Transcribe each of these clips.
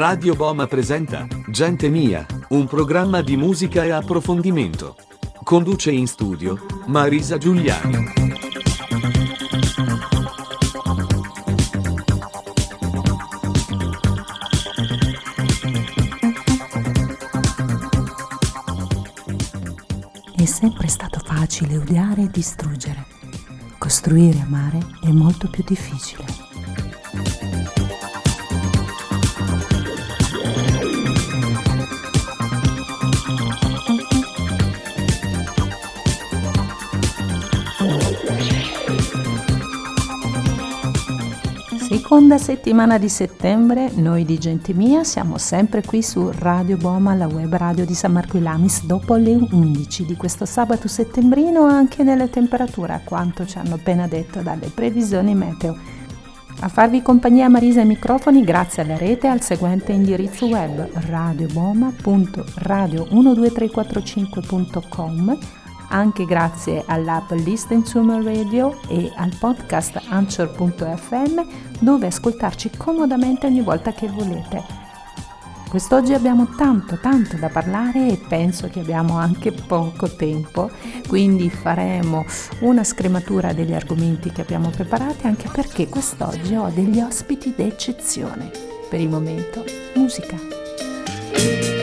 Radio Boma presenta Gente Mia, un programma di musica e approfondimento. Conduce in studio Marisa Giuliani. È sempre stato facile odiare e distruggere. Costruire e amare è molto più difficile. Seconda settimana di settembre, noi di Gente Mia siamo sempre qui su Radio Boma, la web radio di San Marco Ilamis, dopo le 11 di questo sabato settembrino, anche nelle temperature, a quanto ci hanno appena detto dalle previsioni meteo. A farvi compagnia Marisa ai microfoni grazie alla rete al seguente indirizzo web radioboma.radio12345.com anche grazie all'app Listen to My Radio e al podcast Anchor.fm dove ascoltarci comodamente ogni volta che volete. Quest'oggi abbiamo tanto tanto da parlare e penso che abbiamo anche poco tempo, quindi faremo una scrematura degli argomenti che abbiamo preparati anche perché quest'oggi ho degli ospiti d'eccezione. Per il momento, musica.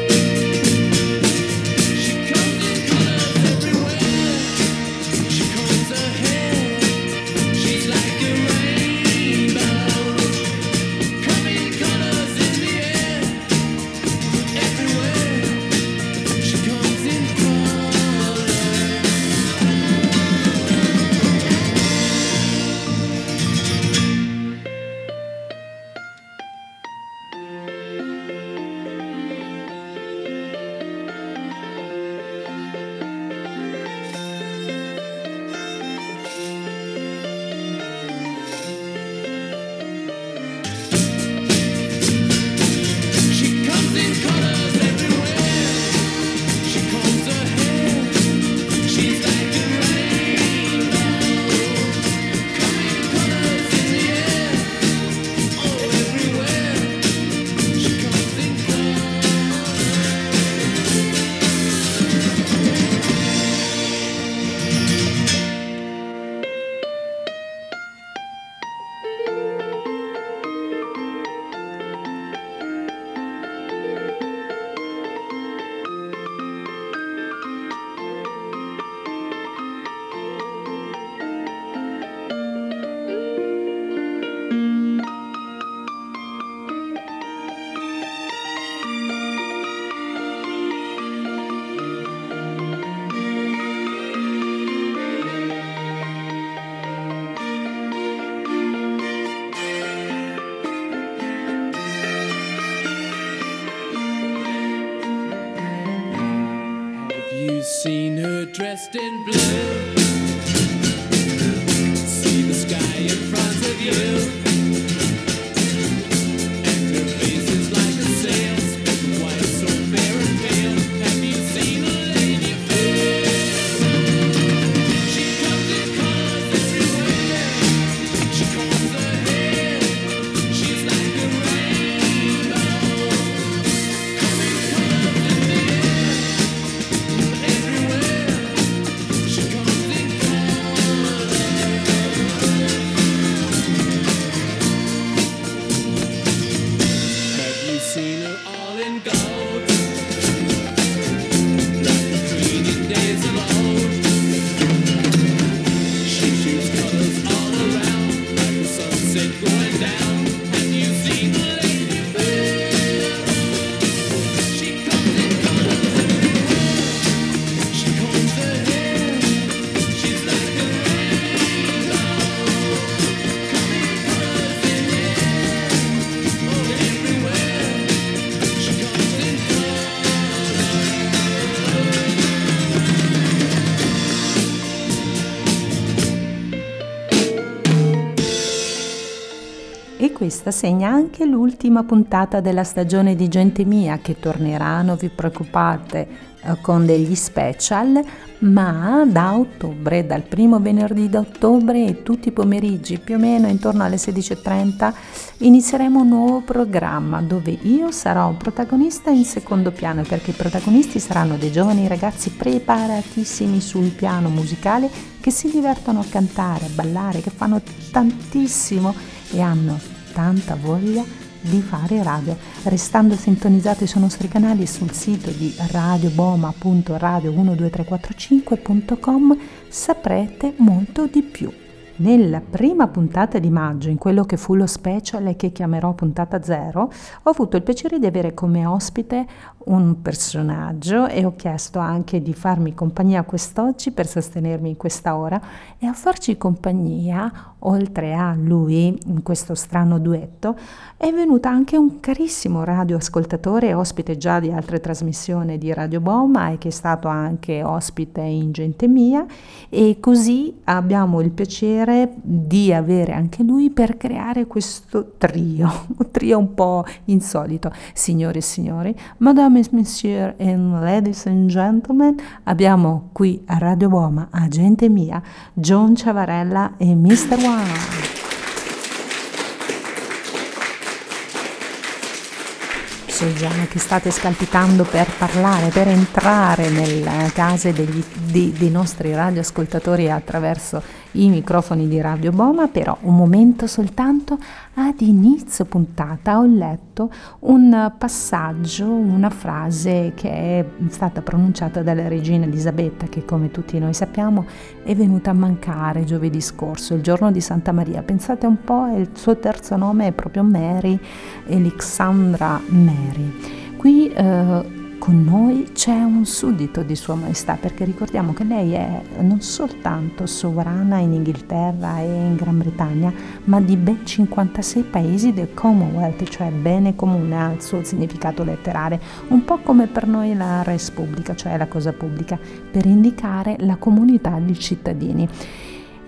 Dressed in blue. See the sky in front of you. Questa segna anche l'ultima puntata della stagione di Gente Mia che tornerà, non vi preoccupate, eh, con degli special, ma da ottobre, dal primo venerdì d'ottobre e tutti i pomeriggi più o meno intorno alle 16.30 inizieremo un nuovo programma dove io sarò un protagonista in secondo piano perché i protagonisti saranno dei giovani ragazzi preparatissimi sul piano musicale che si divertono a cantare, a ballare, che fanno tantissimo e hanno tanta voglia di fare radio. Restando sintonizzati sui nostri canali sul sito di radioboma.radio12345.com saprete molto di più. Nella prima puntata di maggio, in quello che fu lo special che chiamerò puntata zero, ho avuto il piacere di avere come ospite un personaggio e ho chiesto anche di farmi compagnia quest'oggi per sostenermi in questa ora e a farci compagnia, oltre a lui, in questo strano duetto, è venuto anche un carissimo radioascoltatore, ospite già di altre trasmissioni di Radio Bomba e che è stato anche ospite in Gente Mia. E così abbiamo il piacere di avere anche lui per creare questo trio, un trio un po' insolito. Signore e signori, Madame et Monsieur and Ladies and Gentlemen, abbiamo qui a Radio Bomba, a Gente Mia, John Ciavarella e Mr. One. So già che state scalpitando per parlare, per entrare nelle case degli, di, dei nostri radioascoltatori attraverso i microfoni di Radio Boma, però un momento soltanto ad inizio puntata ho letto un passaggio, una frase che è stata pronunciata dalla regina Elisabetta che come tutti noi sappiamo è venuta a mancare giovedì scorso, il giorno di Santa Maria. Pensate un po', il suo terzo nome è proprio Mary, Alexandra Mary. Qui eh, con noi c'è un suddito di Sua Maestà, perché ricordiamo che lei è non soltanto sovrana in Inghilterra e in Gran Bretagna, ma di ben 56 paesi del Commonwealth, cioè bene comune ha il suo significato letterale, un po' come per noi la res pubblica, cioè la cosa pubblica, per indicare la comunità di cittadini.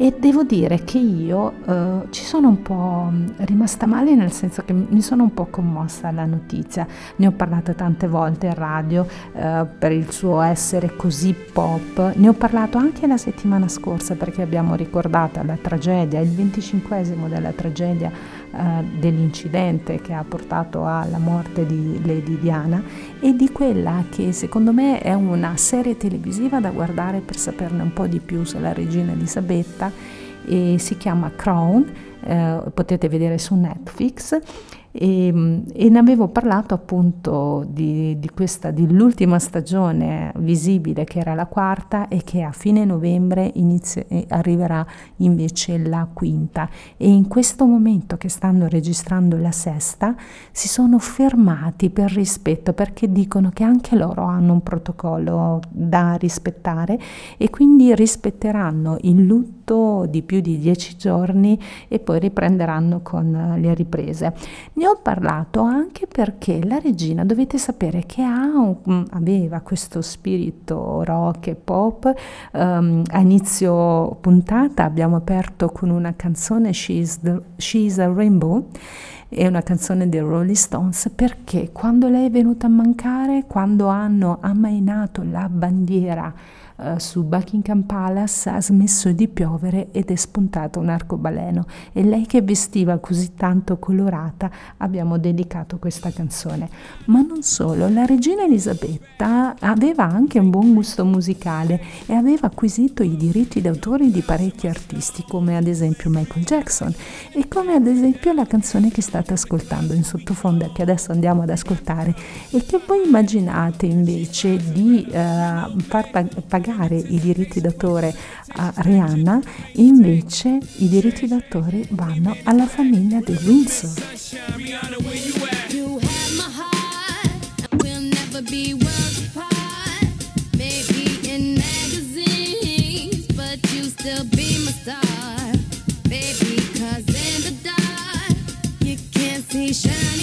E devo dire che io eh, ci sono un po' rimasta male nel senso che mi sono un po' commossa alla notizia. Ne ho parlato tante volte in radio eh, per il suo essere così pop. Ne ho parlato anche la settimana scorsa perché abbiamo ricordato la tragedia, il 25 della tragedia eh, dell'incidente che ha portato alla morte di Lady Diana e di quella che secondo me è una serie televisiva da guardare per saperne un po' di più sulla regina Elisabetta si chiama Crown, eh, potete vedere su Netflix e, e, ne avevo parlato appunto di, di questa, dell'ultima stagione visibile che era la quarta e che a fine novembre inizia, arriverà invece la quinta e in questo momento che stanno registrando la sesta si sono fermati per rispetto perché dicono che anche loro hanno un protocollo da rispettare e quindi rispetteranno il lutto di più di dieci giorni e poi riprenderanno con le riprese. Ne ho parlato anche perché la regina dovete sapere che un, mm, aveva questo spirito rock e pop. Um, a inizio puntata abbiamo aperto con una canzone She's, the, She's a Rainbow è una canzone dei Rolling Stones perché quando lei è venuta a mancare, quando hanno ammainato la bandiera eh, su Buckingham Palace ha smesso di piovere ed è spuntato un arcobaleno e lei che vestiva così tanto colorata abbiamo dedicato questa canzone. Ma non solo, la regina Elisabetta aveva anche un buon gusto musicale e aveva acquisito i diritti d'autore di parecchi artisti come ad esempio Michael Jackson e come ad esempio la canzone che state ascoltando in sottofondo che adesso andiamo ad ascoltare e che voi immaginate invece di uh, far pagare pagare i diritti d'autore a Rihanna, invece i diritti d'autore vanno alla famiglia di Windsor. still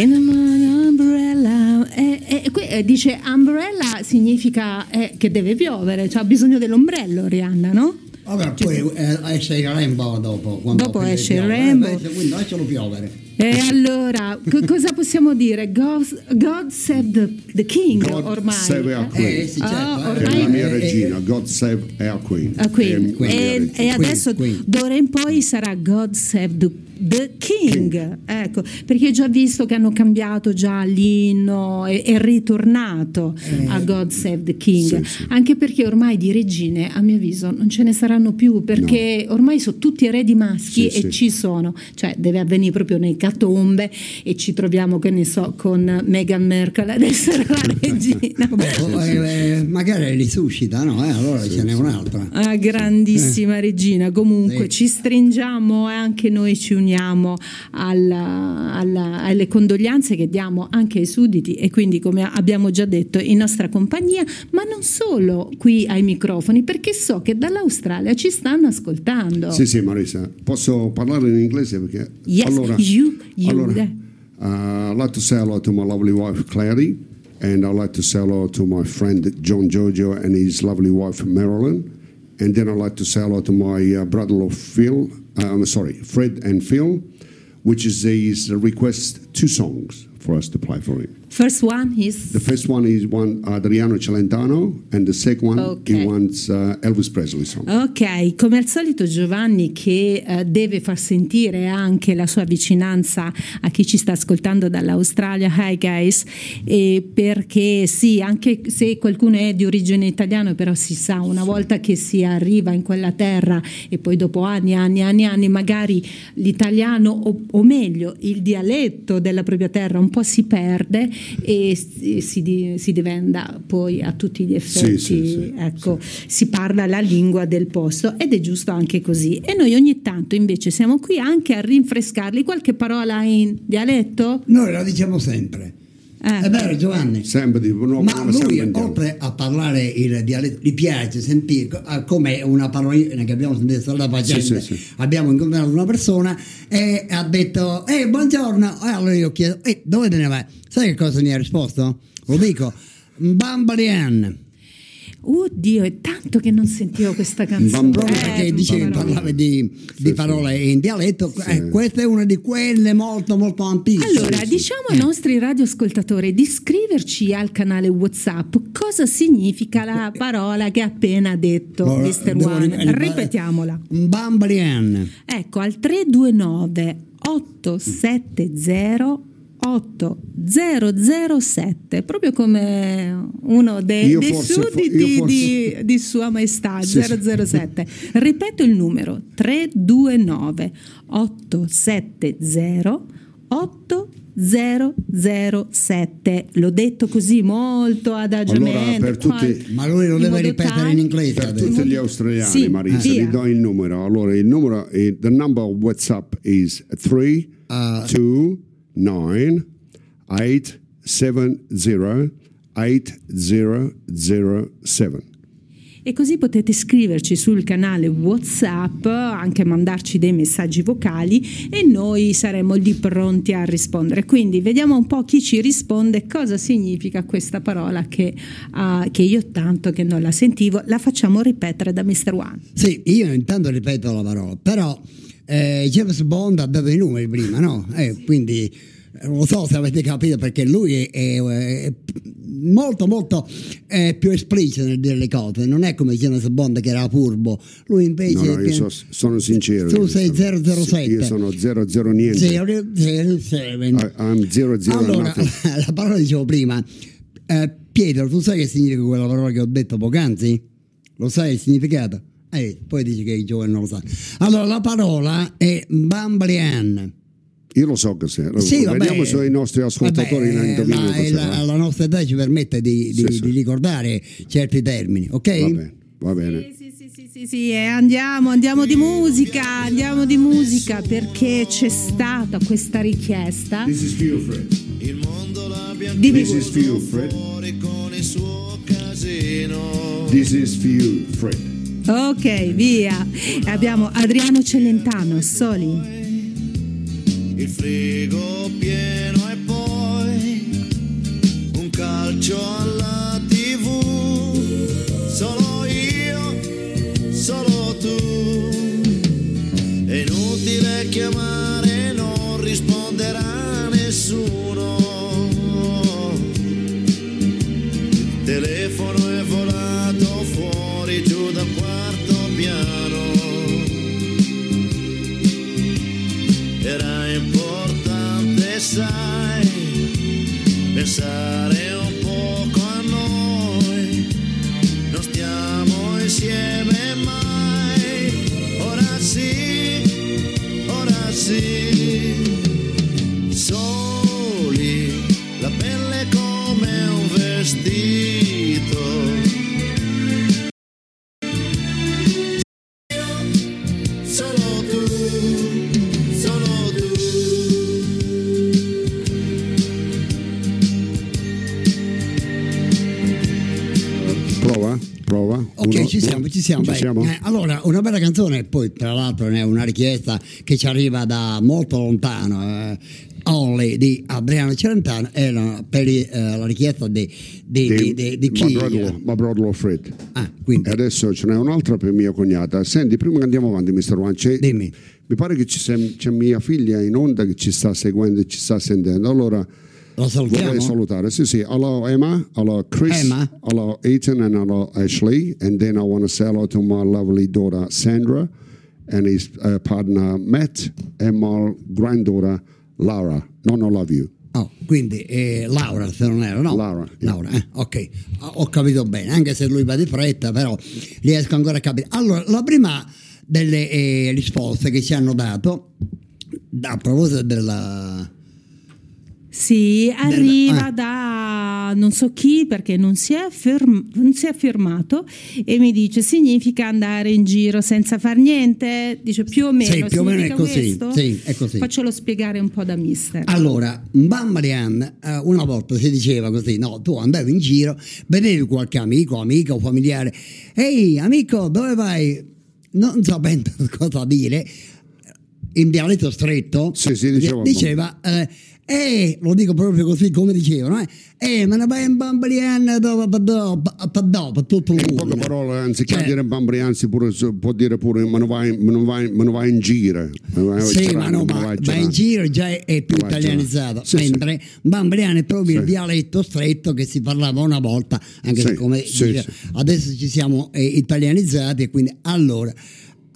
In umbrella. Eh, eh, qui, eh, dice umbrella significa eh, che deve piovere, cioè ha bisogno dell'ombrello Rihanna, no? Vabbè, poi eh, esce il rainbow dopo. Dopo esce il rainbow. Quindi lascialo piovere. E allora, co- cosa possiamo dire? God, God save the, the king God ormai. save our eh? queen. Eh, sì, certo. Ah, eh. È ormai- la mia Eh, eh, regina, God save our queen. Ah, Queen. È E, e adesso Queen. d'ora in poi sarà God Save the, the King. Ecco, perché ho già visto che hanno cambiato già l'inno, è, è ritornato a God Save the King. Eh. Sì, sì. Anche perché ormai di regine, a mio avviso, non ce ne saranno più, perché ormai sono tutti eredi maschi Sì, e sì. ci sono, cioè deve avvenire proprio nei catombe e ci troviamo, che ne so, con Meghan Merkel ad essere la regina. Vabbè, oh, eh, eh, magari li suscita, no? Eh, allora ce n'è un'altra. Ah, grandissima regina, comunque Sì. ci stringiamo e anche noi ci uniamo alla- alla- alle condoglianze che diamo anche ai sudditi e quindi come abbiamo già detto in nostra compagnia, ma non solo qui ai microfoni, perché so che dall'Australia ci stanno ascoltando. Sì, sì, Marisa, posso parlare in inglese perché Yes, allora, you- you, uh, I'd like to say hello to my lovely wife Clary and I'd like to say hello to my friend John Giorgio and his lovely wife Marilyn. And then I'd like to say hello to my uh, brother-in-law Phil, uh, I'm sorry, Fred and Phil, which is his request two songs for us to play for him. First one is The first one is one Adriano Celentano and the second one Okay. he wants uh, Elvis Presley song. Ok, come al solito Giovanni che eh, deve far sentire anche la sua vicinanza a chi ci sta ascoltando dall'Australia, hi guys, e perché sì, anche se qualcuno è di origine italiana, però si sa, una volta che si arriva in quella terra e poi dopo anni, anni, anni, anni, magari l'italiano o, o meglio il dialetto della propria terra un po' si perde e si, si di- si diventa poi a tutti gli effetti, sì, sì, ecco, si parla la lingua del posto ed è giusto anche così. E noi ogni tanto invece siamo qui anche a rinfrescarli qualche parola in dialetto. Noi la diciamo sempre. Eh. È vero Giovanni? Sempre di no, Ma lui, oltre a parlare il dialetto, gli piace sentire ah, come una parolina che abbiamo sentito strada facendo. Sì, sì, sì. Abbiamo incontrato una persona e ha detto: Ehi, buongiorno. E allora io chiedo: Ehi, dove te ne vai? Sai che cosa mi ha risposto? Lo dico: Bambalian. Oddio, è tanto che non sentivo questa canzone. Proprio Eh, perché dicevi, povero. parlavi di, di sì. parole in dialetto, eh, questa è una di quelle molto molto antiche. Allora, diciamo ai nostri radioascoltatori di scriverci al canale WhatsApp cosa significa la parola che ha appena detto Mr. One. Ripetiamola. Bambalian. Ecco, al 329 870 8007, proprio come uno dei, dei sudditi forse- di, di Sua Maestà Sì, sì. 007. Ripeto il numero 329 870 8007. L'ho detto così molto adagiamente. Allora, per tutti- qua- Ma lui lo deve ripetere tale- in inglese Per adesso. tutti gli australiani, Sì, Marisa, vi do il numero. Allora, il numero, è, the number of WhatsApp is 3 Uh, 2 9 8 7 0 8 0 0 7. E così potete scriverci sul canale WhatsApp, anche mandarci dei messaggi vocali e noi saremo lì pronti a rispondere. Quindi vediamo un po' chi ci risponde, cosa significa questa parola che, ah, che io tanto che non la sentivo. La facciamo ripetere da Mr. One. Sì, io intanto ripeto la parola, però eh, James Bond ha dato i numeri prima, no? Eh, quindi eh, non so se avete capito perché lui è, è- è molto molto eh, più esplicito nel dire le cose, non è come James Bond che era furbo, lui invece... No, no, io che- so- sono sincero. Tu io sei sono- 007. Io sono 00 niente. Zero, zero, I'm 00 Allora, nothing. la parola dicevo prima, eh, Pietro, tu sai che significa quella parola che ho detto poc'anzi? Lo sai il significato? Eh, poi dici che i giovani non lo sanno. Allora, la parola è Bamblian. Io lo so cos'è. Sì, vabbè. Vediamo se i nostri ascoltatori Vabbè, indovinano la, la- la nostra età ci permette di, di- Sì, sì. di ricordare certi termini, ok? Va bene, va bene. Sì, sì, sì, sì, sì, e andiamo, andiamo di musica, andiamo di musica perché c'è stata questa richiesta This is for you, Fred. Il mondo l'abbiamo This is for you, Fred. fuori con il suo casino. This is for you, Fred. Ok, via. Abbiamo Adriano Celentano, Soli. Il frigo pieno e poi un calcio alla tv. Solo io, solo tu. È inutile chiamare, pensare siamo, ci siamo. Eh, allora, una bella canzone, poi tra l'altro è una richiesta che ci arriva da molto lontano. eh, Only di Adriano Celentano la, per eh, la richiesta di, di, di, di, di chi? My brother Fred. Ah, quindi, E adesso ce n'è un'altra per mia cognata. Senti, prima che andiamo avanti, Mr. One, c'è- Dimmi. mi pare che ci sia- c'è mia figlia in onda che ci sta seguendo e ci sta sentendo. Allora lo salutiamo? vorrei salutare. Sì, sì. Hello Emma, hello Chris, Emma. hello Ethan, and hello Ashley. And then I want to say hello to my lovely daughter Sandra and his uh, partner Matt and my granddaughter Laura. Nonno love you. Oh, quindi eh, Laura se non era, no? Laura, yeah. Laura, eh, ok, ho capito bene, anche se lui va di fretta, però riesco ancora a capire. Allora, la prima delle eh, risposte che ci hanno dato, a proposito della... Sì, arriva ah. da non so chi perché non si, è ferm- non si è firmato e mi dice significa andare in giro senza far niente, dice più o meno. Sì, più o meno è così, sì, è così. Faccelo spiegare un po' da mister. Allora, Bambarian eh, una volta si diceva così, no, tu andavi in giro, vedevi qualche amico, amica o familiare, ehi amico, dove vai? Non sapendo cosa dire, in dialetto stretto, Sì, sì, diceva- diceva eh, eh, lo dico proprio così come dicevano, eh, eh ma ne vai in Bambarian dopo, dopo, dopo, tutto il In poche parole, anziché Cioè- dire bambri, anzi pure, può dire pure ma non vai, ma non vai, ma non vai in giro. Ma Sì, ma no, non ma, vai a ma girare. in giro già è, è più a italianizzato. Sì, sì. mentre Bambriano è proprio il Sì. dialetto stretto che si parlava una volta, anche Sì, come sì, dice- sì. adesso ci siamo eh, italianizzati e quindi allora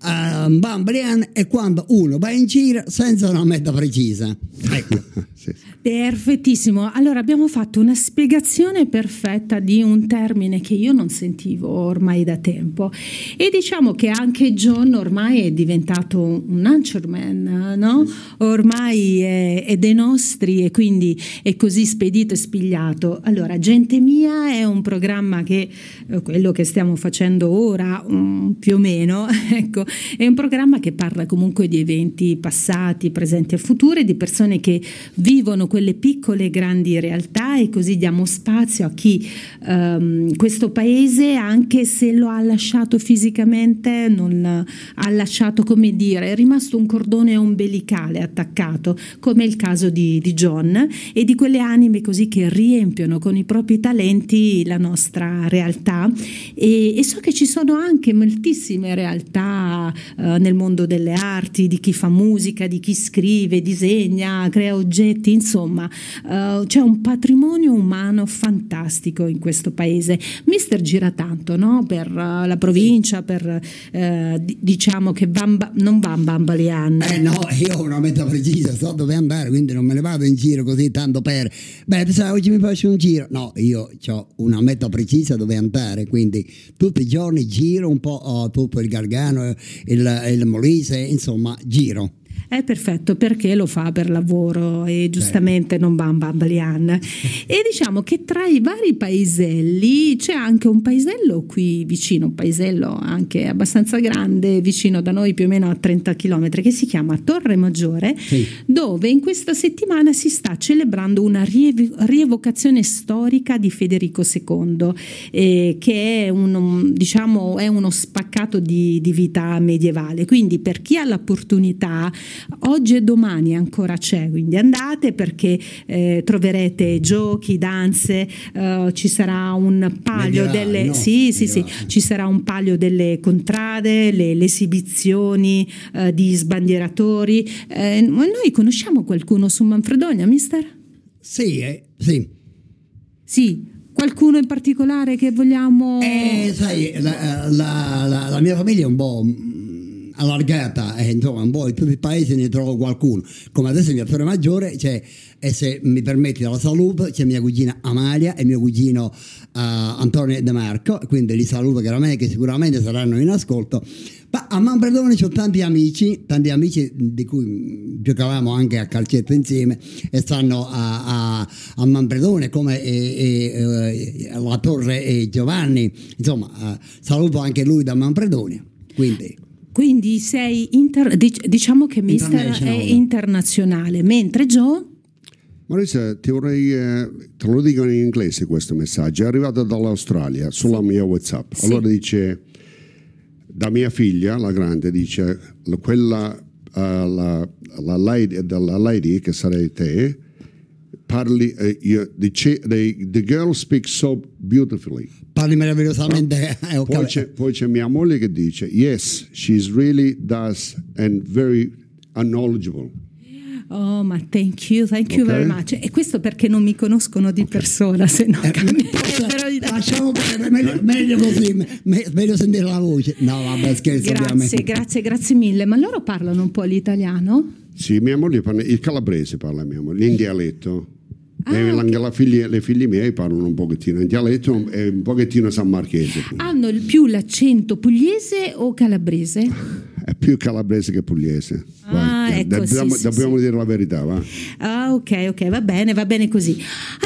uh, Bambriano è quando uno va in giro senza una meta precisa. Ecco. Sì. Perfettissimo, allora abbiamo fatto una spiegazione perfetta di un termine che io non sentivo ormai da tempo e diciamo che anche John ormai è diventato un anchorman, no? Ormai è, è dei nostri e quindi è così spedito e spigliato. Allora, Gente Mia è un programma che, eh, quello che stiamo facendo ora, mm, più o meno, ecco, è un programma che parla comunque di eventi passati, presenti e futuri, di persone che vivono quelle piccole e grandi realtà e così diamo spazio a chi ehm, questo paese, anche se lo ha lasciato fisicamente, non ha lasciato, come dire, è rimasto un cordone ombelicale attaccato, come il caso di, di John, e di quelle anime così che riempiono con i propri talenti la nostra realtà. E, e so che ci sono anche moltissime realtà eh, nel mondo delle arti, di chi fa musica, di chi scrive, disegna, crea oggetti, insomma, eh, c'è un patrimonio umano fantastico in questo paese. Mister gira tanto no? per eh, la provincia, per eh, di- diciamo che Bamba, non va a Bambalian. Eh no, io ho una meta precisa, so dove andare, quindi non me ne vado in giro così tanto per... Beh, sai, oggi mi faccio un giro. No, io ho una meta precisa dove andare, quindi tutti i giorni giro un po' oh, tutto il Gargano, il, il Molise, insomma, giro. È perfetto perché lo fa per lavoro e giustamente non va a Bambalian. E diciamo che tra i vari paeselli c'è anche un paesello qui vicino, un paesello anche abbastanza grande, vicino da noi più o meno a 30 km, che si chiama Torre Maggiore, Sì. dove in questa settimana si sta celebrando una riev- rievocazione storica di Federico II, eh, che è, un, un- diciamo, è uno spaccato di, di vita medievale. Quindi per chi ha l'opportunità, oggi e domani ancora c'è, quindi andate perché eh, troverete giochi, danze, eh, ci sarà un palio delle... no? Sì, sì, sì, ci sarà un palio delle contrade, le, le esibizioni eh, di sbandieratori. Eh, noi conosciamo qualcuno su Manfredonia, mister? Sì, eh, sì. Sì, qualcuno in particolare che vogliamo... Eh, sai, la, la- la- la mia famiglia è un po' allargata, e insomma, un po' in tutti i paesi ne trovo qualcuno. Come adesso mia sorella maggiore, c'è, e se mi permetti dalla salute, c'è mia cugina Amalia e mio cugino eh, Antonio De Marco, quindi li saluto chiaramente che sicuramente saranno in ascolto. Ma a Manfredone ho tanti amici, tanti amici di cui giocavamo anche a calcetto insieme e stanno a, a, a Manfredone come eh, eh, eh, la Torre e Giovanni, insomma eh, saluto anche lui da Manfredonia. Quindi Quindi sei, inter- dic- diciamo che mister è internazionale, mentre Joe... Marisa, ti vorrei, eh, te lo dico in inglese questo messaggio, è arrivato dall'Australia sulla mia WhatsApp. Sì. Allora dice, da mia figlia, la grande, dice, la- quella, eh, la, la lady, la lady che sarei te, parli, eh, io- the, the, the girl speaks so beautifully. parli meravigliosamente. eh, ho Poi c'è, poi c'è mia moglie che dice, yes, she's really does and very knowledgeable. Oh, ma thank you, thank you Ok. very much. E questo perché non mi conoscono di persona, se no Eh, Lasciamo perdere, meglio, meglio così, me- meglio sentire la voce. No, vabbè, scherzo Grazie, ovviamente. grazie, grazie mille. Ma loro parlano un po' l'italiano? Sì, mia moglie parla, il calabrese parla mia moglie, in dialetto. Ah, E anche la figlia- le figlie miei parlano un pochettino in dialetto e un pochettino san marchese. pure. Hanno il più l'accento pugliese o calabrese? È più calabrese che pugliese. Ah, Vai, ecco, dobbiamo, sì, sì, dobbiamo sì. dire la verità, va? Ah, ok, ok, va bene, va bene così.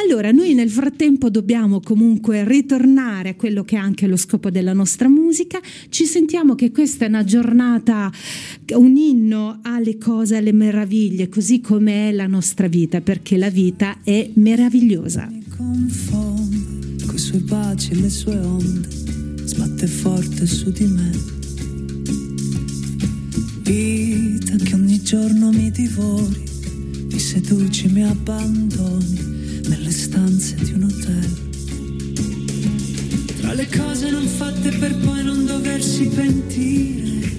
Allora, noi nel frattempo dobbiamo comunque ritornare a quello che è anche lo scopo della nostra musica. Ci sentiamo che questa è una giornata, un inno alle cose, alle meraviglie, così come è la nostra vita, perché la vita è meravigliosa. mi confonde coi suoi baci e le sue onde, sbatte forte su di me. Vita che ogni giorno mi divori, mi seduci, mi abbandoni nelle stanze di un hotel. Tra le cose non fatte per poi non doversi pentire,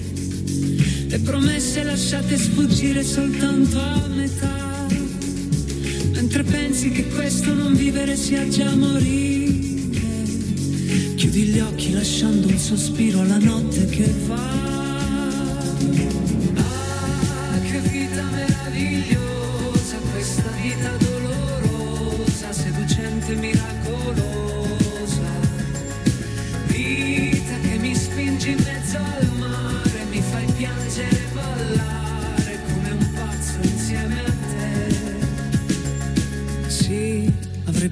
le promesse lasciate sfuggire soltanto a metà. Mentre pensi che questo non vivere sia già morire, chiudi gli occhi lasciando un sospiro alla notte che va.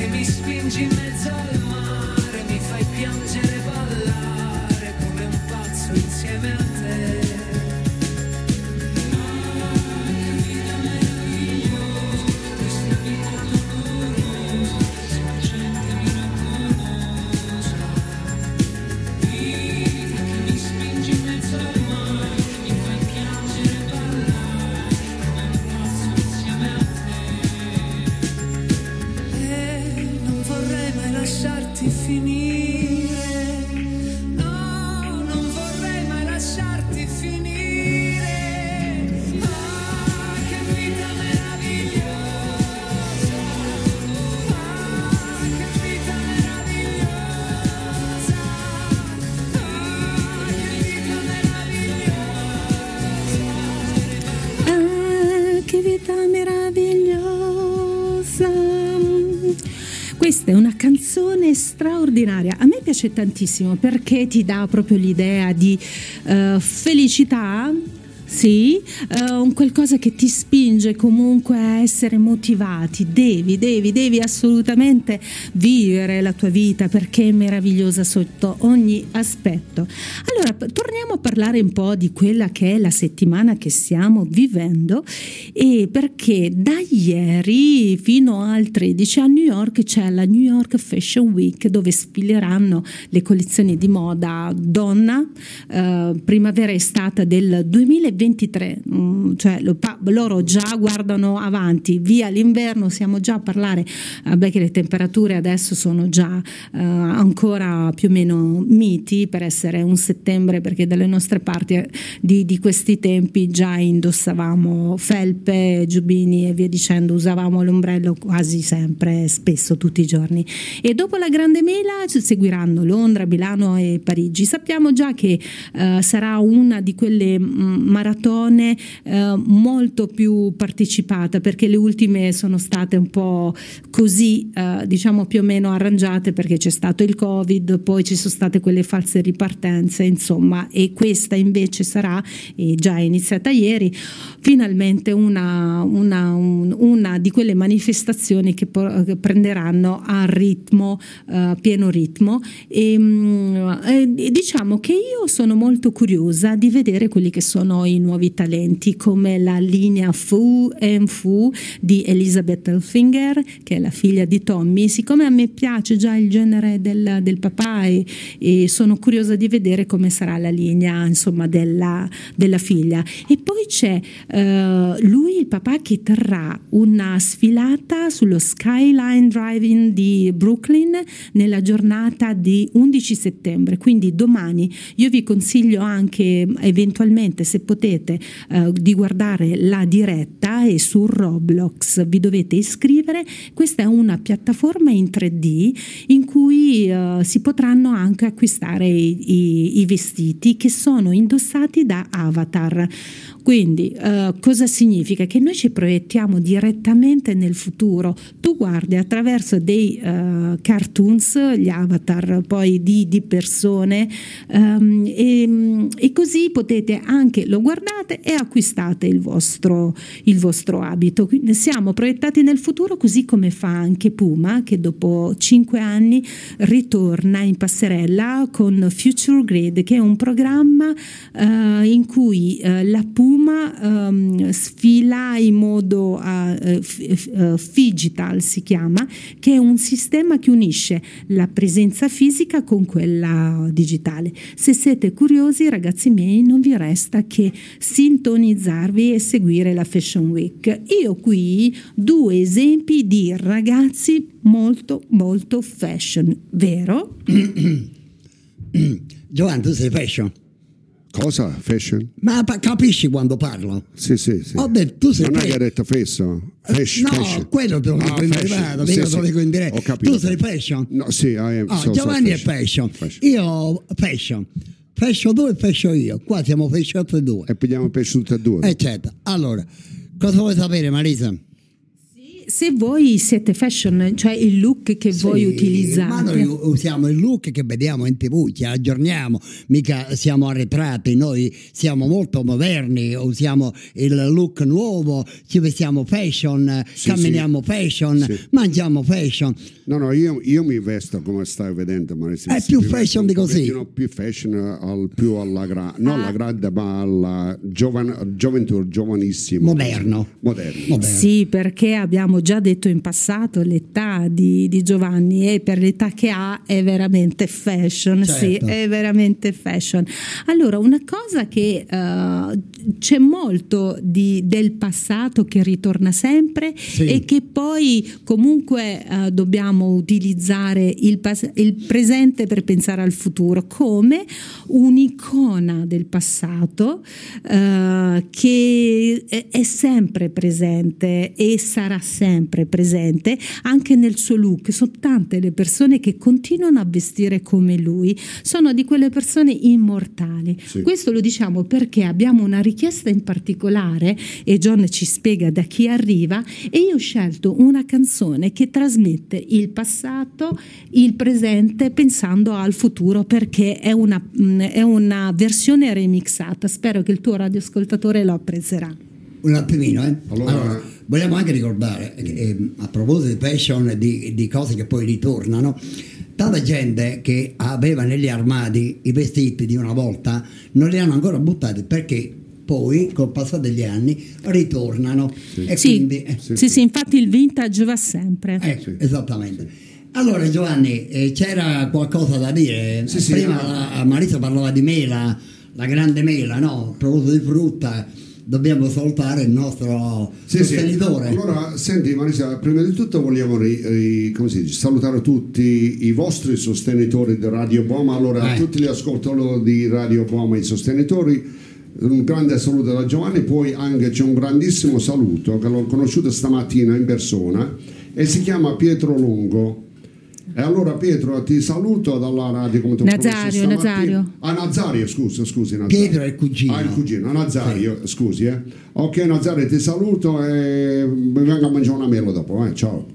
che mi spingi in mezzo al straordinaria. A me piace tantissimo perché ti dà proprio l'idea di eh, felicità. Sì, eh, un qualcosa che ti spinge comunque a essere motivati. Devi, devi, devi assolutamente vivere la tua vita perché è meravigliosa sotto ogni aspetto. Allora, torniamo a parlare un po' di quella che è la settimana che stiamo vivendo e perché da ieri fino al 13 a New York c'è la New York Fashion Week dove sfileranno le collezioni di moda donna, eh, primavera estate del 2023, mm, cioè lo loro già guardano avanti, via l'inverno, siamo già a parlare, vabbè che le temperature adesso sono già eh, ancora più o meno miti per essere un settembre perché dalle nostre parti eh, di, di questi tempi già indossavamo felpe, giubbini e via dicendo, usavamo l'ombrello quasi sempre, spesso, tutti i giorni. E dopo la grande mela ci seguiranno Londra, Milano e Parigi. Sappiamo già che eh, sarà una di quelle mm, maratone eh, molto più partecipata perché le ultime sono state un po' così, eh, diciamo più o meno arrangiate perché c'è stato il Covid, poi ci sono state quelle false ripartenze, insomma, e questa invece sarà, e già è iniziata ieri, finalmente una, una- un- una di quelle manifestazioni che, po- che prenderanno a ritmo, eh, pieno ritmo. E, mm, e diciamo che io sono molto curiosa di vedere quelli che sono i nuovi talenti, come la linea Fu and Fu di Elizabeth Elfinger, che è la figlia di Tommy. Siccome a me piace già il genere del, del papà e, e sono curiosa di vedere come sarà la linea insomma, della, della figlia. E poi c'è eh, lui, il papà, che terrà una sfilata sullo Skyline Driving di Brooklyn nella giornata di 11 settembre, quindi domani. Io vi consiglio anche eventualmente, se potete, eh, di guardare la diretta e su Roblox vi dovete iscrivere. Questa è una piattaforma in 3D in cui eh, si potranno anche acquistare i, i- i vestiti che sono indossati da avatar. Quindi eh, cosa significa? Che noi ci proiettiamo direttamente nel futuro. Tu guardi attraverso dei eh, cartoons, gli avatar poi di, di persone ehm, e, e così potete anche, lo guardate e acquistate il vostro, il vostro abito. Quindi siamo proiettati nel futuro così come fa anche Puma che dopo cinque anni ritorna in passerella con Future Grid che è un programma eh, in cui eh, la Puma ehm, sfila in modo eh, eh, digital si chiama che è un sistema che unisce la presenza fisica con quella digitale se siete curiosi ragazzi miei non vi resta che sintonizzarvi e seguire la Fashion Week io qui due esempi di ragazzi molto molto fashion vero? Giovanni, tu sei fashion. Cosa? Fashion? Ma pa- capisci quando parlo? Sì, sì, sì. Ho detto, tu sei non è fashion. che hai detto fesso? Fashion, no, fashion. quello te lo dico Ah, in fashion. privato, Sì, mica sì. lo dico in diretta. Tu sei fashion? No, sì, I am, Ah, so- so Giovanni è fashion. Io fashion. Fashion tu e fashion io. Qua siamo fashion tutti e due. E pigliamo e due. Eh certo. Allora, cosa vuoi sapere Marisa? Se voi siete fashion, cioè il look che voi Sì, utilizzate. Ma noi usiamo il look che vediamo in tv, ci aggiorniamo, mica siamo arretrati, noi siamo molto moderni, usiamo il look nuovo, ci vestiamo fashion, Sì, camminiamo fashion, Sì. mangiamo fashion. No, no, io, io mi vesto come stai vedendo, ma È più fashion di così. No, più fashion, al, più alla gra- non Ah. alla grande, ma alla giovane, gioventù, giovanissimo. Moderno. Moderno. Moderno. Sì, perché abbiamo già detto in passato l'età di, di Giovanni e per l'età che ha è veramente fashion, sì, Certo. è veramente fashion. Allora, una cosa che eh, c'è molto di- del passato che ritorna sempre Sì. e che poi comunque eh, dobbiamo utilizzare il, pas- il presente per pensare al futuro come un'icona del passato eh, che è- è sempre presente e sarà sempre presente anche nel suo look. Sono tante le persone che continuano a vestire come lui, sono di quelle persone immortali. Sì. Questo lo diciamo perché abbiamo una richiesta in particolare e John ci spiega da chi arriva e io ho scelto una canzone che trasmette il passato, il presente pensando al futuro perché è una, mh, è una versione remixata. Spero che il tuo radioascoltatore lo apprezzerà. Un attimino, eh. Allora- Allora, vogliamo anche ricordare, eh, a proposito di fashion e di, di cose che poi ritornano, tanta gente che aveva negli armadi i vestiti di una volta non li hanno ancora buttati perché poi, col passare degli anni, ritornano. E Sì, quindi, eh, sì, sì, infatti il vintage va sempre. ecco, esattamente. Allora Giovanni, eh, c'era qualcosa da dire? Sì, sì, Prima la- Marisa parlava di mela, la grande mela, no? A proposito di frutta, dobbiamo salutare il nostro Sì, sì. sostenitore. Allora, senti Marisa, prima di tutto vogliamo ri- ri- come si dice, salutare tutti i vostri sostenitori di Radio Boma. Allora, a Eh. tutti gli ascoltatori di Radio Boma, i sostenitori, un grande saluto da Giovanni, poi anche c'è un grandissimo saluto che l'ho conosciuto stamattina in persona e si chiama Pietro Longo. E allora Pietro ti saluto dalla radio come ti ho Nazario. Nazario. Ah Nazario, scusa, scusi Nazario. Pietro è il cugino. Ah, il cugino, Nazario, scusi eh. Ok Nazario ti saluto e mi vengo a mangiare una mela dopo, eh. ciao.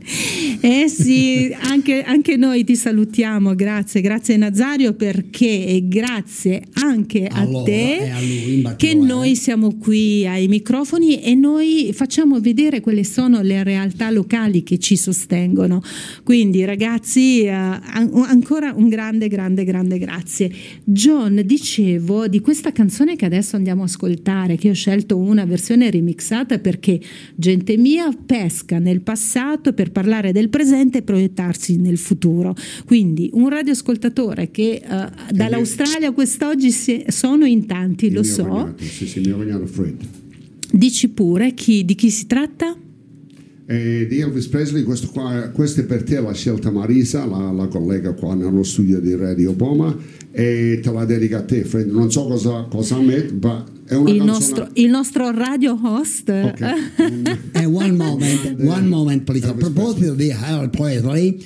Eh sì, anche, anche noi ti salutiamo, grazie, grazie Nazario perché e grazie anche a, A loro te a lui che noi siamo qui ai microfoni e noi facciamo vedere quelle sono le realtà locali che ci sostengono. Quindi ragazzi, eh, an- ancora un grande, grande, grande grazie. John, dicevo di questa canzone che adesso andiamo a ascoltare, che ho scelto una versione remixata perché gente mia pesca nel passato per parlare del presente e proiettarsi nel futuro. Quindi un radioascoltatore che eh, dall'Australia quest'oggi si- sono in tanti, lo Il so. Sì, sì, il mio cognato Fred. Dici pure chi- di chi si tratta? E di Elvis Presley, questo, qua, questo è per te, l'ha scelta Marisa, la, la collega qua nello studio di Radio Boma, e te la dedica a te, Fred. Non so cosa, cosa mette, ma è Il nostro, il nostro radio host. Ok. Un- Eh, one moment, one moment, please. A proposito di Harold Presley,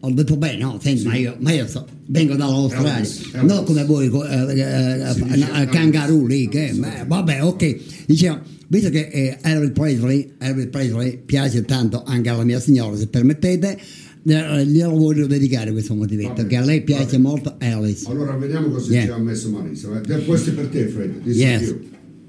ho detto bene, no, senti, ma io, ma io so- vengo dall'Australia, non come voi, eh, eh, eh, eh, kangaroo lì, che, beh, vabbè, ok. Dicevo, visto che eh, Elvis Presley, Presley piace tanto anche alla mia signora, se permettete, glielo voglio dedicare questo motivetto, Vabbè, che a lei piace vabbè. molto Elvis. Allora vediamo cosa Yeah. ci ha messo Marisa. eh. Questo è per te, Fred. Yes.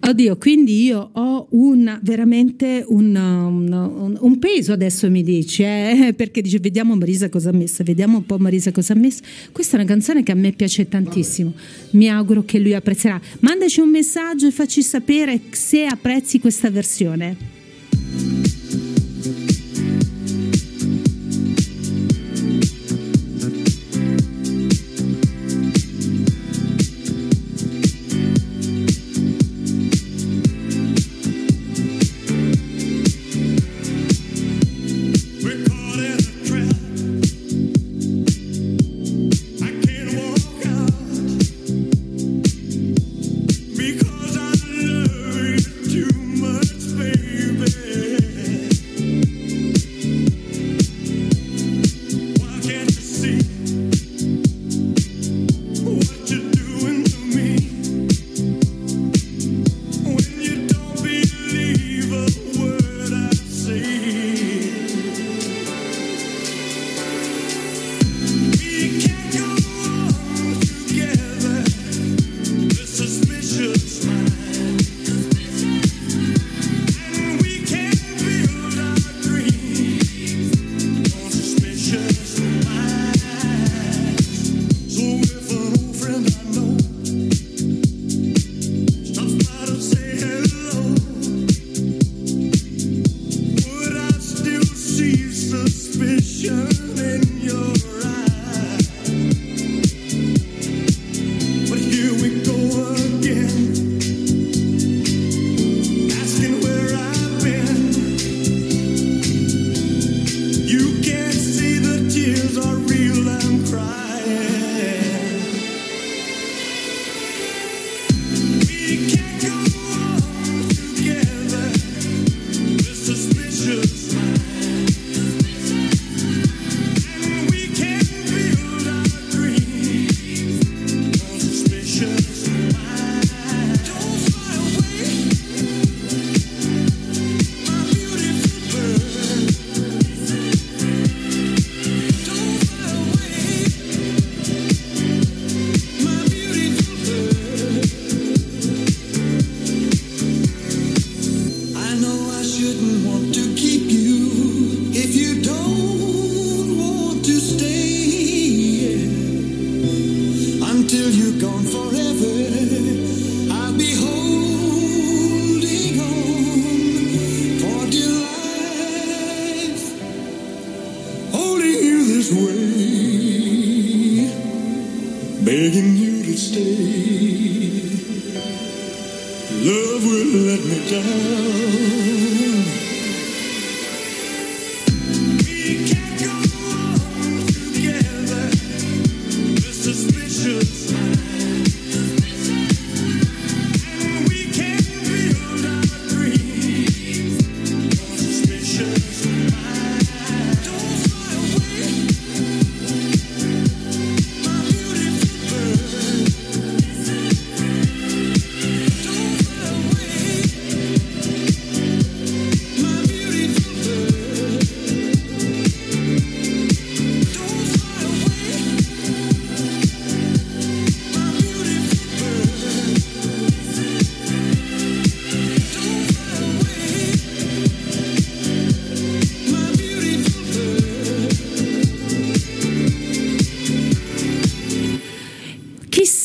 Oddio, quindi io ho un, veramente un, un- un- un peso adesso mi dici, eh? perché dice vediamo Marisa cosa ha messo, vediamo un po' Marisa cosa ha messo. Questa è una canzone che a me piace tantissimo, mi auguro che lui apprezzerà. Mandaci un messaggio e facci sapere se apprezzi questa versione.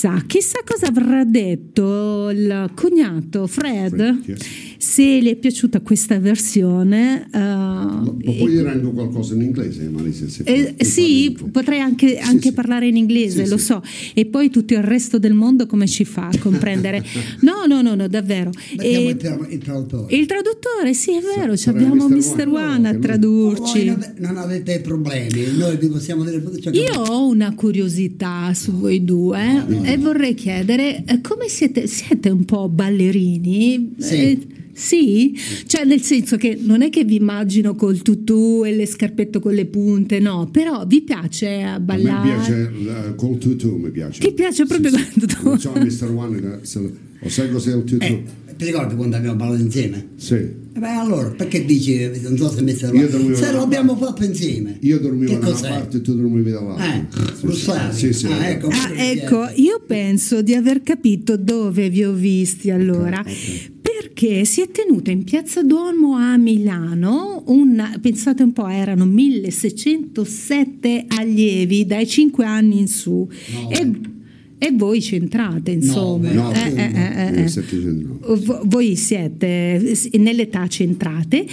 Chissà, chissà cosa avrà detto il cognato Fred, Fred, yes. Se le è piaciuta questa versione. eh, Ma poi era anche qualcosa in inglese, Marisa. se Eh, parli- sì, potrei anche, anche sì. parlare in inglese, Sì, lo sì. so, e poi tutto il resto del mondo come ci fa a comprendere? No, no, no, no, davvero. E il, tra- il traduttore. il traduttore, sì, è vero, ci sarà abbiamo Mr. One, One a tradurci. Voi non, non avete problemi, noi vi possiamo dire che Io ho una curiosità su voi due e vorrei chiedere eh, come siete, siete un po' ballerini? Sì. Eh, sì? Cioè nel senso che non è che vi immagino col tutù e le scarpette con le punte, no, però vi piace A me ballare? piace eh, col tutù, mi piace. Ti piace proprio Sì, sì. quando tu- Non so, Mr. One, eh, lo- sai cos'è il tutù? Eh, ti ricordi quando abbiamo parlato insieme? Sì. Eh Beh, allora, perché dici, non so se mi dormivo Se lo abbiamo fatto insieme. Io dormivo Che da una cos'è? parte e tu dormivi dall'altra. Eh, Sì, lo sì. sai. Sì, sì. Ah, ecco. Ah, ecco, io penso di aver capito dove vi ho visti allora. Perché si è tenuta in Piazza Duomo a Milano, una, pensate un po', erano 1607 allievi dai 5 anni in su. E, e voi c'entrate, insomma. No, No, Eh, eh, eh, eh, eh. 700. Vo- voi siete nell'età centrate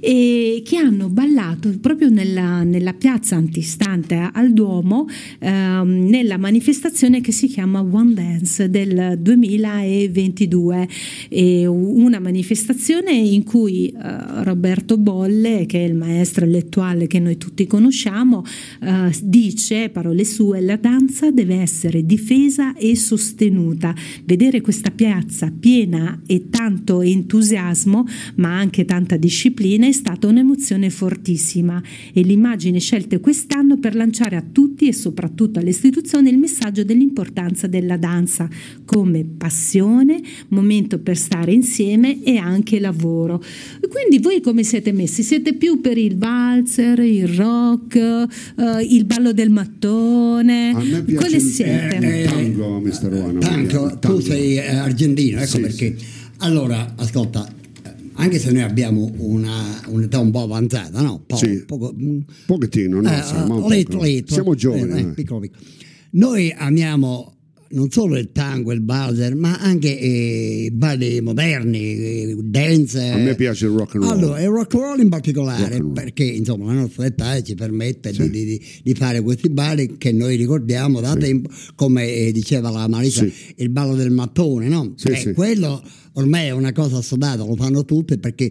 e che hanno ballato proprio nella, nella piazza antistante al Duomo ehm, nella manifestazione che si chiama One Dance del 2022 E una manifestazione in cui eh, Roberto Bolle che è il maestro intellettuale che noi tutti conosciamo eh, dice parole sue la danza deve essere difesa e sostenuta vedere questa piazza piena e tanto entusiasmo ma anche tanta disciplina è stata un'emozione fortissima e l'immagine scelte quest'anno per lanciare a tutti e soprattutto alle istituzioni il messaggio dell'importanza della danza come passione, momento per stare insieme e anche lavoro. Quindi voi come siete messi? Siete più per il valzer, il rock, eh, il ballo del mattone? Quale il- siete? eh, il tango, Mr. One. Tanto, tu Tango. sei eh, argentino, ecco Sì, perché. Allora, ascolta, eh, anche se noi abbiamo una, un'età un po' avanzata, no? Po- Sì. poco, mm, Pochettino, no? eh, ma un letto, letto. Siamo giovani. Eh, eh, eh. piccolo, piccolo. Noi amiamo non solo il tango, il balzer, ma anche eh, i balli moderni, eh, dance. A me piace il rock and roll. Allora, il rock and roll in particolare, roll. perché insomma la nostra età ci permette Sì. di, di- di fare questi balli che noi ricordiamo da Sì. tempo, come eh, diceva la Marisa, Sì. il ballo del mattone, no? Sì, Eh, sì. Quello ormai è una cosa assodata, lo fanno tutti perché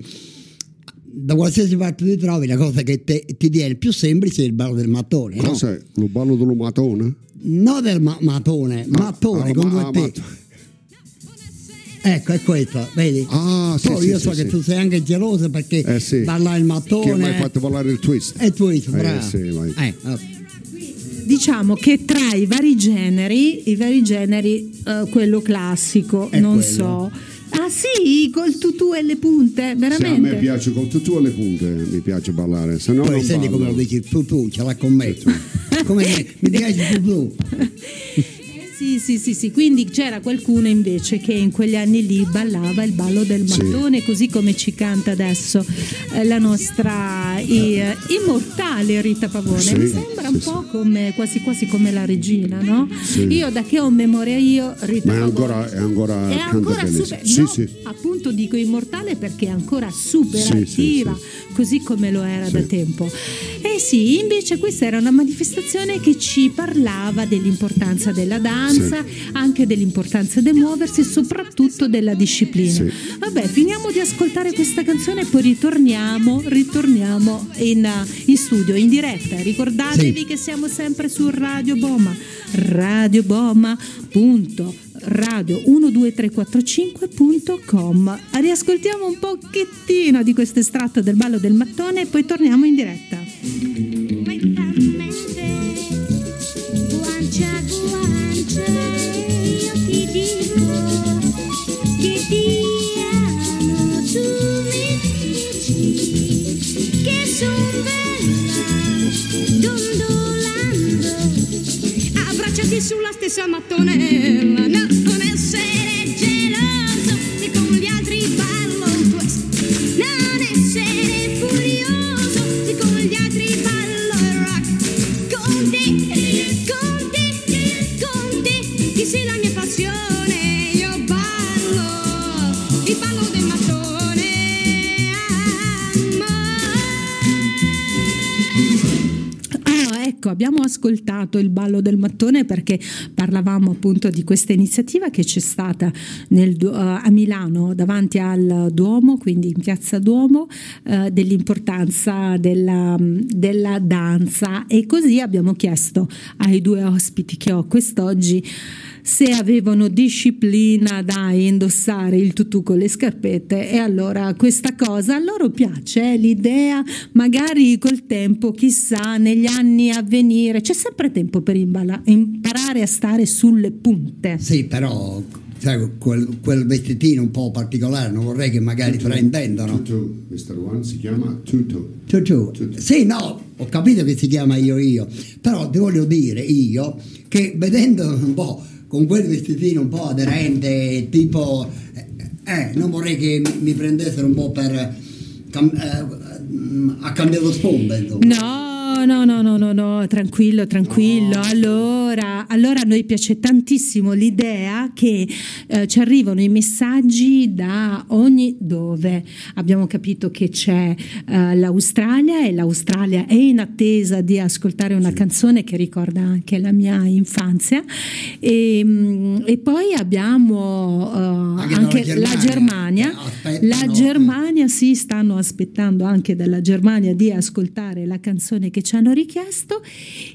da qualsiasi parte ti trovi la cosa che te- ti viene più semplice è il ballo del mattone, no? Cos'è? Lo ballo dello matone? No del ma- matone, mattone ah, con ma- due ah, T. Ecco, è questo, vedi? Ah, sì, Poi sì, io sì, so sì. che tu sei anche geloso perché Eh sì. balla il mattone. Che mi hai fatto ballare il twist? E tu sei Eh, bravo. sì, vai. Eh, oh. Diciamo che tra i vari generi, i vari generi, eh, quello classico, È non quello. so. Ah sì, col tutù e le punte, Sì, a veramente. me piace con tutto alle punte, mi piace ballare, se no Poi non senti ballo. come lo dici tu, tu, ce l'ha con me. come me, mi piace tu, tu. Sì, sì, sì, sì, quindi c'era qualcuno invece che in quegli anni lì ballava il ballo del Sì. mattone, così come ci canta adesso eh, la nostra eh, immortale Rita Pavone. Sì, Mi sembra un sì, po' come quasi quasi come la regina, no? Io da che ho memoria io Rita Ma è Pavone ancora, è ancora, è ancora super, no, appunto dico immortale perché è ancora super attiva, sì. così come lo era da tempo. Eh sì, invece questa era una manifestazione che ci parlava dell'importanza della danza, anche dell'importanza di muoversi e soprattutto della disciplina. Vabbè, finiamo di ascoltare questa canzone e poi ritorniamo, ritorniamo in, uh, in studio, in diretta. Ricordatevi Sì. che siamo sempre su Radio Boma, radioboma.radio12345.com. Riascoltiamo un pochettino di questo estratto del ballo del mattone e poi torniamo in diretta. Abbracciati sulla stessa mattonella no, abbiamo ascoltato il ballo del mattone perché parlavamo appunto di questa iniziativa che c'è stata nel eh, a Milano davanti al Duomo, quindi in Piazza Duomo, eh, dell'importanza della, della danza. E così abbiamo chiesto ai due ospiti che ho quest'oggi se avevano disciplina da indossare il tutù con le scarpette e allora questa cosa a loro piace, eh, l'idea magari col tempo, chissà, negli anni a venire, c'è sempre tempo per imbala- imparare a stare sulle punte. Sì, però sai, quel, quel vestitino un po' particolare, non vorrei che magari fraintendano. Tutu, Mr. One si chiama Tutu. Tu, tu. Tutu. Sì, no, ho capito che si chiama io io, però ti voglio dire io che vedendo un po' con quel vestitino un po' aderente, tipo, eh, eh, non vorrei che mi, prendessero un po' per cam- eh, a cambiare sponda, insomma. No, no, no, no, no, no, tranquillo, tranquillo. Allora, allora a noi piace tantissimo l'idea che eh, ci arrivano i messaggi da ogni dove. Abbiamo capito che c'è eh, l'Australia e l'Australia è in attesa di ascoltare una canzone che ricorda anche la mia infanzia. E, mm, e poi abbiamo eh, Anche anche, dalla la Germania, Germania. che aspettano, La eh. Germania sì, stanno aspettando anche dalla Germania di ascoltare la canzone che ci hanno richiesto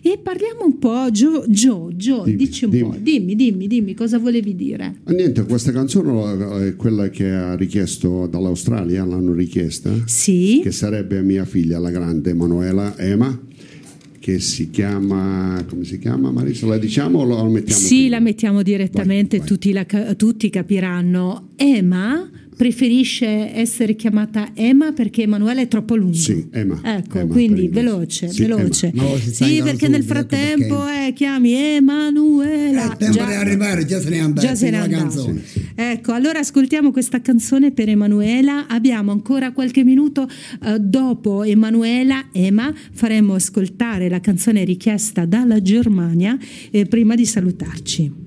e parliamo un po', Gio, Gio, Gio, Dimmi, dici un po', dimmi. dimmi, dimmi, dimmi cosa volevi dire. Ah, niente, questa canzone è quella che ha richiesto dall'Australia, l'hanno richiesta, Sì, che sarebbe mia figlia, la grande Emanuela Ema, che si chiama, come si chiama Marisa? La diciamo o la mettiamo? sì, prima? la mettiamo direttamente, Vai, vai. Tutti, la tutti capiranno. Emma preferisce essere chiamata Emma perché Emanuele è troppo lungo. Sì, Emma, Ecco, Emma quindi veloce, Sì, veloce. Emma. No, sì, perché nel ecco frattempo perché. eh, chiami Emanuela. Eh, tempo di arrivare, già se ne è andato, Già se n'è la andato. canzone. Ecco, allora ascoltiamo questa canzone per Emanuela. Abbiamo ancora qualche minuto eh, dopo Emanuela, Ema, faremo ascoltare la canzone richiesta dalla Germania eh, prima di salutarci.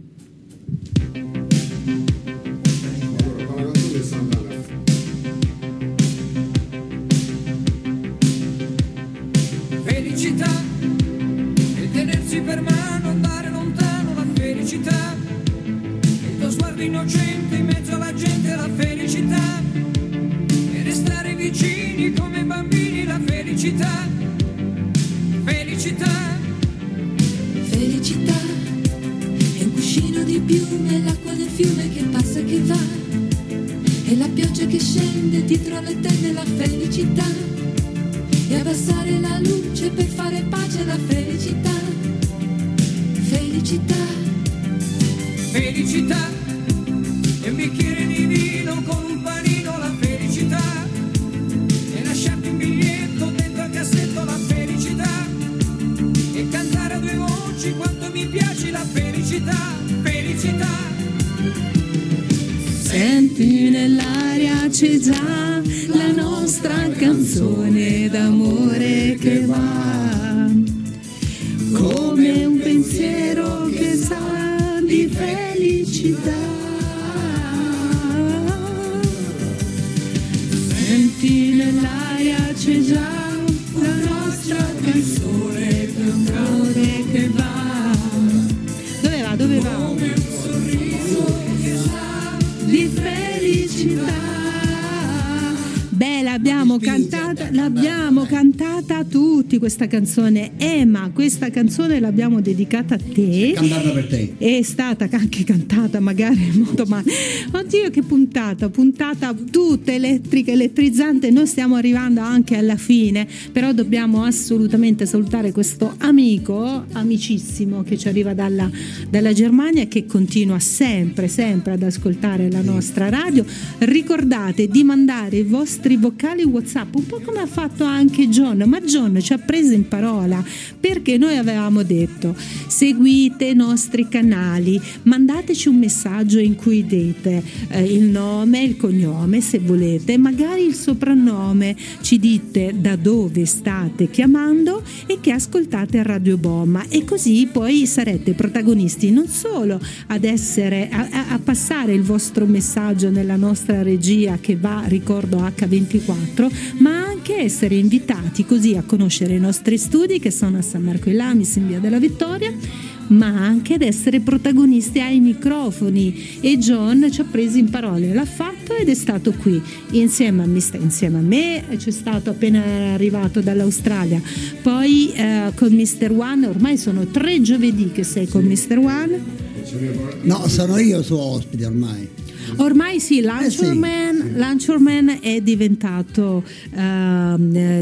Innocente in mezzo alla gente la felicità. E restare vicini come bambini la felicità. Felicità. Felicità è un cuscino di piume, l'acqua del fiume che passa e che va. E la pioggia che scende dietro le tende la felicità. E abbassare la luce per fare pace felicità. Felicità. Felicità Senti nell'aria c'è già la nostra canzone d'amore che va come un pensiero che sa di felicità. Senti nell'aria c'è già la nostra canzone l'abbiamo cantata tutti questa canzone. Emma, questa canzone l'abbiamo dedicata a te. Cantata per te. È stata anche cantata magari in modo male. Oddio che puntata, puntata tutta elettrica, elettrizzante. Noi stiamo arrivando anche alla fine, però dobbiamo assolutamente salutare questo amico, amicissimo, che ci arriva dalla, dalla Germania e che continua sempre, sempre ad ascoltare la nostra radio. Ricordate di mandare i vostri vocali WhatsApp, un po' come ha fatto anche John, ma John ci ha preso in parola perché noi avevamo detto seguite i nostri canali, mandateci un messaggio in cui dite eh, il nome, il cognome se volete, magari il soprannome, ci dite da dove state chiamando e che ascoltate Radio Bomma e così poi sarete protagonisti non solo ad essere a- a passare il vostro messaggio nella nostra regia che va, ricordo H24, ma anche essere invitati così a conoscere i nostri studi che sono a San Marco in Lamis in via della Vittoria ma anche ad essere protagonisti ai microfoni e John ci ha preso in parole, l'ha fatto ed è stato qui insieme a me, insieme a me c'è stato appena arrivato dall'Australia, poi eh, con Mr. One, ormai sono tre giovedì che sei con Mr. One. No, sono io suo ospite ormai. Ormai sì, Eh Luncherman, Luncherman è diventato eh,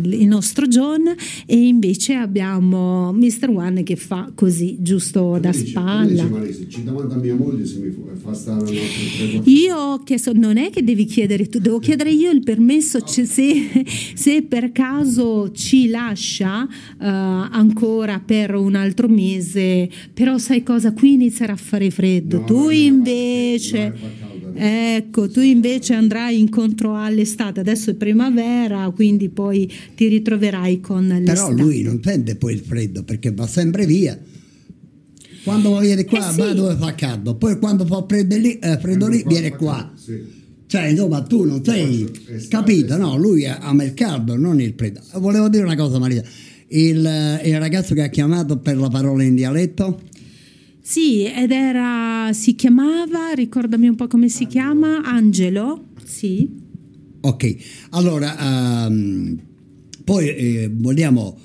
il nostro John e invece abbiamo Mr. One che fa così, giusto da Dice- spalla. dice ci domanda mia moglie se mi fa- stare notte Io ho chiesto, non è che devi chiedere tu, devo chiedere io il permesso cioè, se, se per caso ci lascia eh, ancora per un altro mese, però sai cosa, qui inizierà a fare freddo, No, tu invece... Ecco, tu invece andrai incontro all'estate, adesso è primavera, quindi poi ti ritroverai con l'estate. Però lui non sente poi il freddo perché va sempre via. Quando viene qua Eh sì. va dove fa caldo, poi quando fa freddo lì, eh, freddo lì viene qua. sì. Cioè, insomma, tu non sei capito, no? Lui ama il caldo, non il freddo. Volevo dire una cosa, Maria. Il, eh, il ragazzo che ha chiamato per la parola in dialetto, Sì, ed era, si chiamava, ricordami un po' come si chiama, Angelo, sì. ok. Allora, ehm, poi eh, vogliamo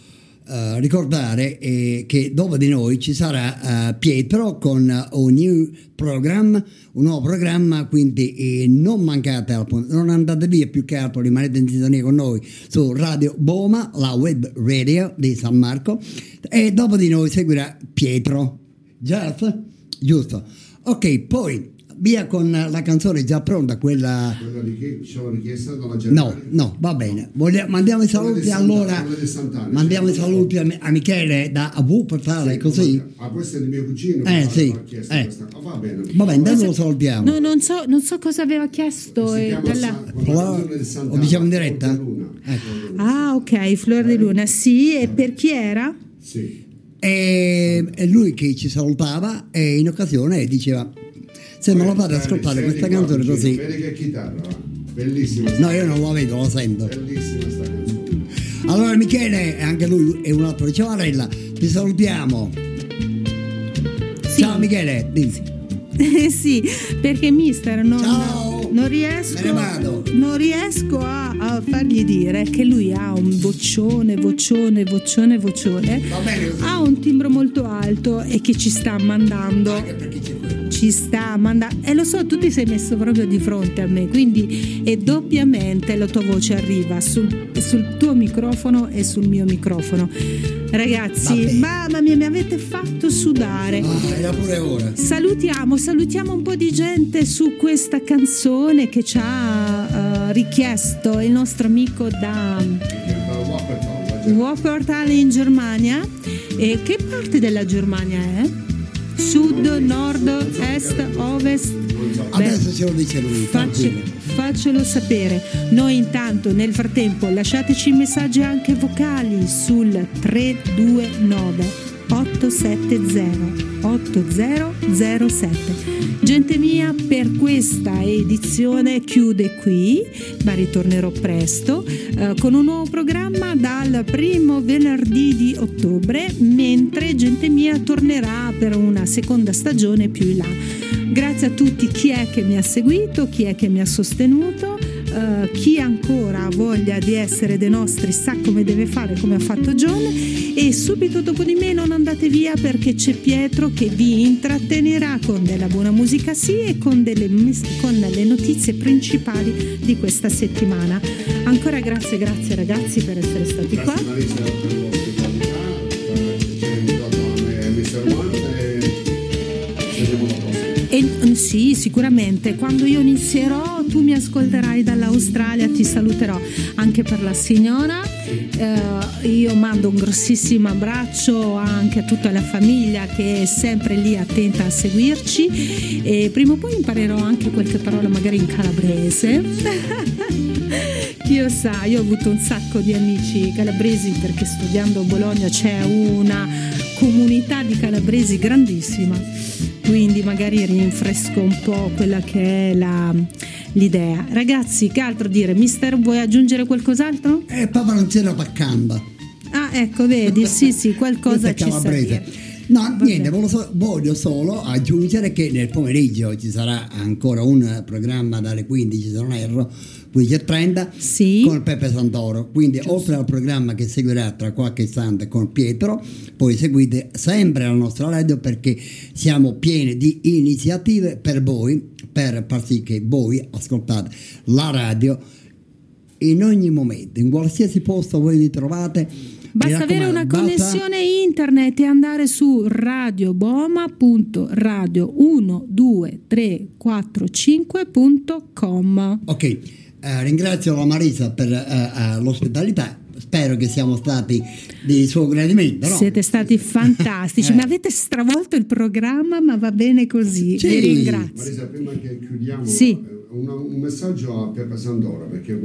eh, ricordare eh, che dopo di noi ci sarà eh, Pietro con un, new programma, un nuovo programma, quindi eh, non mancate, al appunt- non andate via più che altro, rimanete in sintonia con noi su Radio Boma, la web radio di San Marco e dopo di noi seguirà Pietro. Giusto? Giusto. Ok, poi via con la canzone già pronta, quella... Quella di che ci ho richiesta dalla No, Germania. no, va bene. Voglia- mandiamo i saluti Sant'Anna, allora. Mandiamo i sì. saluti a, a Michele da AV Portale, così. Ah, questo è di mio cugino. Eh, sì, ha chiesto eh. questa. Va bene. Va bene, adesso lo salutiamo. No, non so, non so cosa aveva chiesto. Si eh, dalla- Sant'Anna, lo diciamo in diretta? Flor di Luna. Ecco. Ah, ok, Flor di Luna, sì, e per chi era? Sì. E, e lui che ci salutava e in occasione diceva se me lo fate ascoltare Senti questa canzone così. Vedi che chitarra, va. Bellissima. No, io non lo vedo, lo sento. Bellissima sta canzone. Allora Michele, anche lui è un altro di Ciavarella, ti salutiamo. Sì. Ciao Michele. Eh sì, perché mister non, Ciao. Non riesco, non riesco a, a fargli dire che lui ha un vocione, vocione, vocione, vocione. Ha un timbro molto alto e che ci sta mandando. Anche perché c'è quello. Ci sta mandando. E lo so, tu ti sei messo proprio di fronte a me, quindi e doppiamente la tua voce arriva sul, sul tuo microfono e sul mio microfono. Ragazzi, mamma mia, mi avete fatto sudare. Ah. Salutiamo, salutiamo un po' di gente su questa canzone che ci ha eh, richiesto il nostro amico da. Wuppertal in Germania. E che parte della Germania è? Sud, nord, est, ovest? Beh, Adesso ce lo dice lui, tranquillo. faccelo sapere. Noi intanto nel frattempo lasciateci messaggi anche vocali sul 329 870 8007. Gente mia, per questa edizione chiude qui, ma ritornerò presto eh, con un nuovo programma dal primo venerdì di ottobre, mentre Gente mia tornerà per una seconda stagione più in là. Grazie a tutti chi è che mi ha seguito, chi è che mi ha sostenuto, eh, chi ancora ha voglia di essere dei nostri sa come deve fare, come ha fatto John e subito dopo di me non andate via perché c'è Pietro che vi intrattenerà con della buona musica sì e con, delle, con le notizie principali di questa settimana. Ancora grazie, grazie ragazzi per essere stati qua. Grazie Marisa sì, sicuramente, quando io inizierò tu mi ascolterai dall'Australia, ti saluterò anche per la signora. Eh, io mando un grossissimo abbraccio anche a tutta la famiglia che è sempre lì attenta a seguirci e prima o poi imparerò anche qualche parola magari in calabrese. Chi lo sa, io ho avuto un sacco di amici calabresi perché studiando a Bologna c'è una comunità di calabresi grandissima, quindi magari rinfresco un po' quella che è la- l'idea. Ragazzi, che altro dire? Mister, vuoi aggiungere qualcos'altro? Eh, Papa non c'era paccamba. Ah, ecco, vedi, sì, sì, qualcosa ci sa dire. No, Vabbè. niente, voglio, so- voglio solo aggiungere che nel pomeriggio ci sarà ancora un programma dalle 15, se non erro, 15.30 Sì. con Peppe Santoro. Quindi oltre al programma che seguirà tra qualche istante con Pietro, poi seguite sempre la nostra radio perché siamo pieni di iniziative per voi, per far sì che voi ascoltate la radio in ogni momento, in qualsiasi posto voi vi trovate. Basta avere una basta- connessione internet e andare su radioboma.radio 1234.5.com. Ok, eh, ringrazio la Marisa per eh, eh, l'ospitalità. Spero che siamo stati di suo gradimento. No? Siete stati fantastici, Eh. mi avete stravolto il programma, ma va bene così. Sì. Vi ringrazio. Marisa, prima che chiudiamo, Sì. eh, una- un messaggio a Peppe Sandora, perché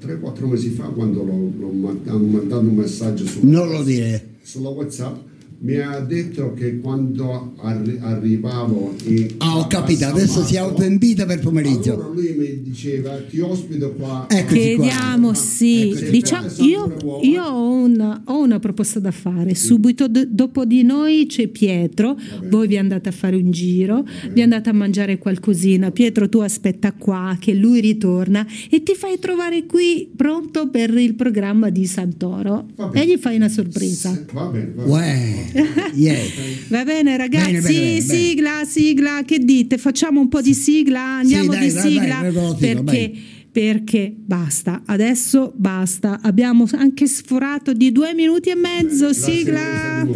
3-4 mesi fa, quando l'ho, l'ho mandato un messaggio su- Non lo dire. sulla WhatsApp, mi ha detto che quando arri- arrivavo in Ah, ho capito, adesso si autoinvita per pomeriggio. Allora lui mi diceva ti ospito qua. Eccoci qua. Chiediamo, sì, Ecco, diciamo, se io, io ho, una, ho una proposta da fare. Subito do- dopo di noi c'è Pietro, voi vi andate a fare un giro, vi andate a mangiare qualcosina. Pietro, tu aspetta qua che lui ritorna e ti fai trovare qui pronto per il programma di Santoro e gli fai una sorpresa. Va bene, va bene. Yeah. Va bene ragazzi, Bene, bene, bene, sigla, sigla, che dite? Facciamo un po' di sigla, andiamo dai, di dai, sigla? la sigla, perché, vai. perché basta, adesso basta, abbiamo anche sforato di due minuti e mezzo, Grazie, sigla.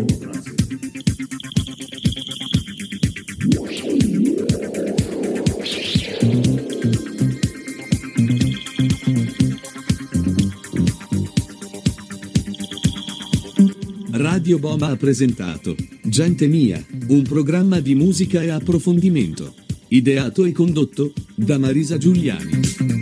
Radio Boma ha presentato Gente Mia, un programma di musica e approfondimento. Ideato e condotto da Marisa Giuliani.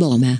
Boma